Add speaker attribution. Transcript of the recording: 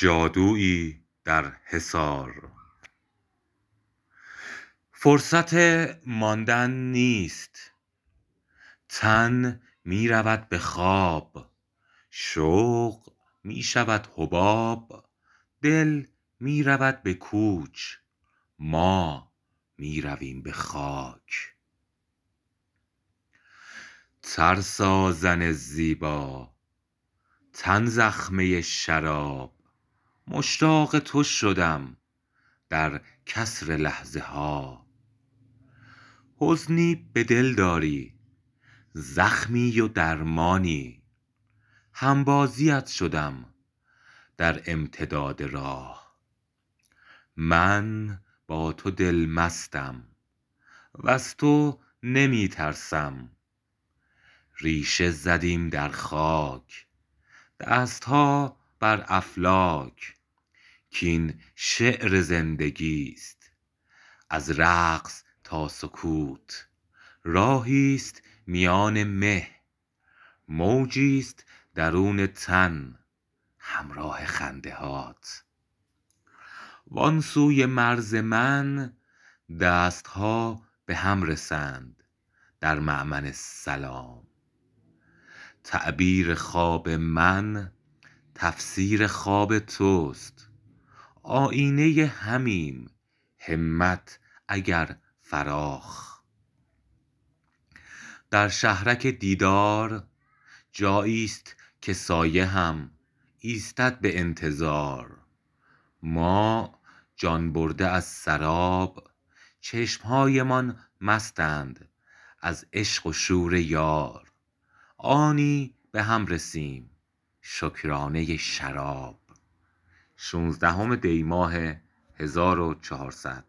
Speaker 1: جادویی در حصار. فرصت ماندن نیست. تن می رود به خواب. شوق می شود حباب. دل می رود به کوچ. ما می رویم به خاک. ترسا زن زیبا. تن زخمه شراب. مشتاق تو شدم در کسر لحظه ها. حزنی به دل داری زخمی و درمانی. همبازیت شدم در امتداد راه. من با تو دل مستم وز تو نمی ترسم ریشه زدیم در خاک دستها بر افلاک. کاین شعر زندگیست از رقص تا سکوت. راهیست میان مه. موجیست درون تن. همراه خنده هات وان سوی مرز من دستها به هم رسند. در مأمن سلام. تعبیر خواب من تفسیر خواب توست. آیینه همیم. همت اگر فراخ. در شهرک دیدار جاییست که سایه هم ایستد به انتظار. ما جان برده از سراب چشم هایمان مستند از عشق و شور یار. آنی به هم رسیم شکرانه شراب. شانزدهم دی ماه هزار و چهارصد.